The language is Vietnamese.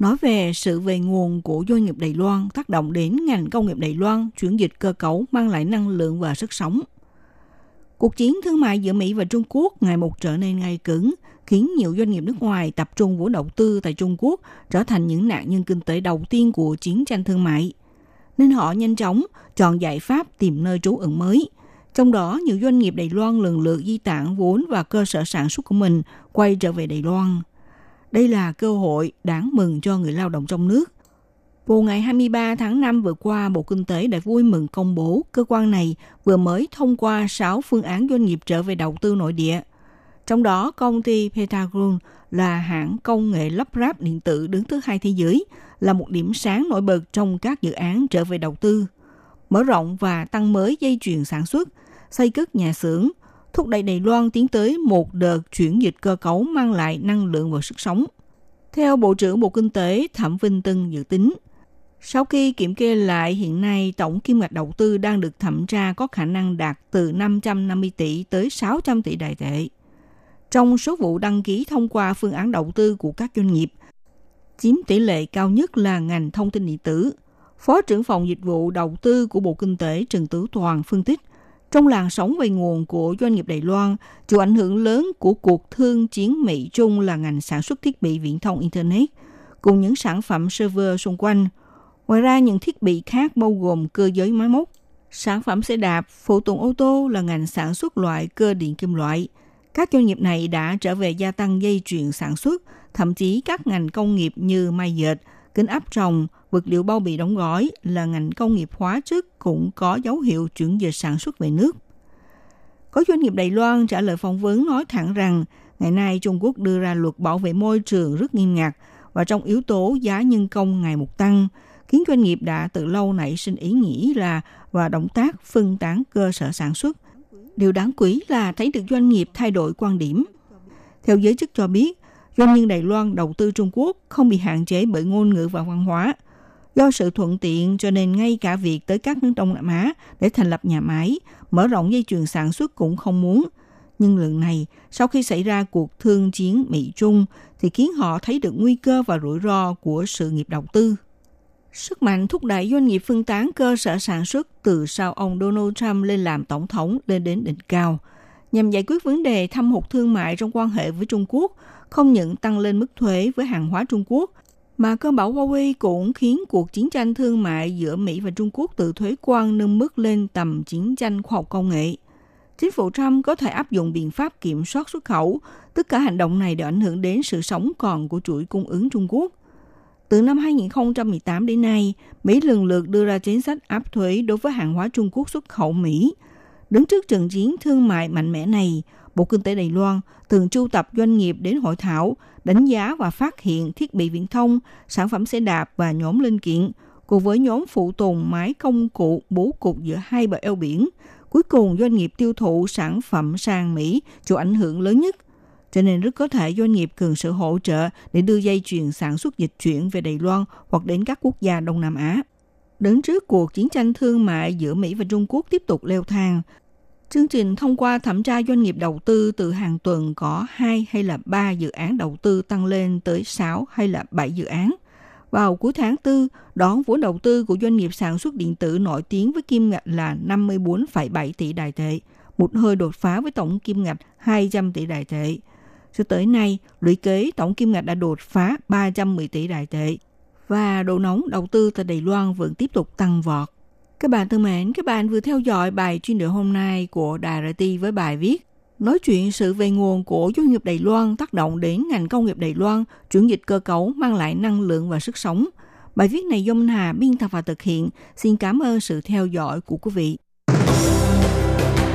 nói về sự về nguồn của doanh nghiệp Đài Loan tác động đến ngành công nghiệp Đài Loan chuyển dịch cơ cấu mang lại năng lượng và sức sống. Cuộc chiến thương mại giữa Mỹ và Trung Quốc ngày một trở nên ngay cứng, khiến nhiều doanh nghiệp nước ngoài tập trung vốn đầu tư tại Trung Quốc trở thành những nạn nhân kinh tế đầu tiên của chiến tranh thương mại. Nên họ nhanh chóng chọn giải pháp tìm nơi trú ẩn mới. Trong đó, nhiều doanh nghiệp Đài Loan lần lượt di tản vốn và cơ sở sản xuất của mình quay trở về Đài Loan. Đây là cơ hội đáng mừng cho người lao động trong nước. Vào ngày 23 tháng 5 vừa qua, Bộ Kinh tế đã vui mừng công bố cơ quan này vừa mới thông qua 6 phương án doanh nghiệp trở về đầu tư nội địa. Trong đó, công ty Pentagon là hãng công nghệ lắp ráp điện tử đứng thứ hai thế giới, là một điểm sáng nổi bật trong các dự án trở về đầu tư. Mở rộng và tăng mới dây chuyền sản xuất, xây cất nhà xưởng, thúc đẩy Đài Loan tiến tới một đợt chuyển dịch cơ cấu mang lại năng lượng và sức sống. Theo Bộ trưởng Bộ Kinh tế Thẩm Vinh Tân dự tính, sau khi kiểm kê lại hiện nay tổng kim ngạch đầu tư đang được thẩm tra có khả năng đạt từ 550 tỷ tới 600 tỷ đại tệ. Trong số vụ đăng ký thông qua phương án đầu tư của các doanh nghiệp, chiếm tỷ lệ cao nhất là ngành thông tin điện tử. Phó trưởng phòng dịch vụ đầu tư của Bộ Kinh tế Trần Tứ Toàn phân tích, trong làn sóng về nguồn của doanh nghiệp Đài Loan, chịu ảnh hưởng lớn của cuộc thương chiến Mỹ-Trung là ngành sản xuất thiết bị viễn thông Internet, cùng những sản phẩm server xung quanh. Ngoài ra, những thiết bị khác bao gồm cơ giới máy móc, sản phẩm xe đạp, phụ tùng ô tô là ngành sản xuất loại cơ điện kim loại. Các doanh nghiệp này đã trở về gia tăng dây chuyền sản xuất, thậm chí các ngành công nghiệp như may dệt, kính áp trồng, vật liệu bao bì đóng gói là ngành công nghiệp hóa chất cũng có dấu hiệu chuyển dịch sản xuất về nước. Có doanh nghiệp Đài Loan trả lời phỏng vấn nói thẳng rằng ngày nay Trung Quốc đưa ra luật bảo vệ môi trường rất nghiêm ngặt và trong yếu tố giá nhân công ngày một tăng, khiến doanh nghiệp đã từ lâu nảy sinh ý nghĩ là và động tác phân tán cơ sở sản xuất. Điều đáng quý là thấy được doanh nghiệp thay đổi quan điểm. Theo giới chức cho biết, doanh nhân Đài Loan đầu tư Trung Quốc không bị hạn chế bởi ngôn ngữ và văn hóa. Do sự thuận tiện cho nên ngay cả việc tới các nước Đông Nam Á để thành lập nhà máy, mở rộng dây chuyền sản xuất cũng không muốn. Nhưng lần này, sau khi xảy ra cuộc thương chiến Mỹ-Trung, thì khiến họ thấy được nguy cơ và rủi ro của sự nghiệp đầu tư. Sức mạnh thúc đẩy doanh nghiệp phân tán cơ sở sản xuất từ sau ông Donald Trump lên làm tổng thống lên đến đỉnh cao, nhằm giải quyết vấn đề thâm hụt thương mại trong quan hệ với Trung Quốc, không những tăng lên mức thuế với hàng hóa Trung Quốc, mà cơn bão Huawei cũng khiến cuộc chiến tranh thương mại giữa Mỹ và Trung Quốc từ thuế quan nâng mức lên tầm chiến tranh khoa học công nghệ. Chính phủ Trump có thể áp dụng biện pháp kiểm soát xuất khẩu. Tất cả hành động này đều ảnh hưởng đến sự sống còn của chuỗi cung ứng Trung Quốc. Từ năm 2018 đến nay, Mỹ lần lượt đưa ra chính sách áp thuế đối với hàng hóa Trung Quốc xuất khẩu Mỹ. Đứng trước trận chiến thương mại mạnh mẽ này, Bộ Kinh tế Đài Loan thường chu tập doanh nghiệp đến hội thảo, đánh giá và phát hiện thiết bị viễn thông, sản phẩm xe đạp và nhóm linh kiện, cùng với nhóm phụ tùng máy công cụ bố cục giữa hai bờ eo biển. Cuối cùng, doanh nghiệp tiêu thụ sản phẩm sang Mỹ chịu ảnh hưởng lớn nhất. Cho nên rất có thể doanh nghiệp cần sự hỗ trợ để đưa dây chuyền sản xuất dịch chuyển về Đài Loan hoặc đến các quốc gia Đông Nam Á. Đứng trước cuộc chiến tranh thương mại giữa Mỹ và Trung Quốc tiếp tục leo thang, Chương trình thông qua thẩm tra doanh nghiệp đầu tư từ hàng tuần có 2 hay là 3 dự án đầu tư tăng lên tới 6 hay là 7 dự án. Vào cuối tháng 4, đón vốn đầu tư của doanh nghiệp sản xuất điện tử nổi tiếng với kim ngạch là 54,7 tỷ đài tệ, một hơi đột phá với tổng kim ngạch 200 tỷ đài tệ. Cho tới nay, lũy kế tổng kim ngạch đã đột phá 310 tỷ đài tệ. Và độ nóng đầu tư tại Đài Loan vẫn tiếp tục tăng vọt. Các bạn thân mến, các bạn vừa theo dõi bài chuyên đề hôm nay của Đài RT với bài viết Nói chuyện sự về nguồn của doanh nghiệp Đài Loan tác động đến ngành công nghiệp Đài Loan, chuyển dịch cơ cấu mang lại năng lượng và sức sống. Bài viết này do Minh Hà biên tập và thực hiện. Xin cảm ơn sự theo dõi của quý vị.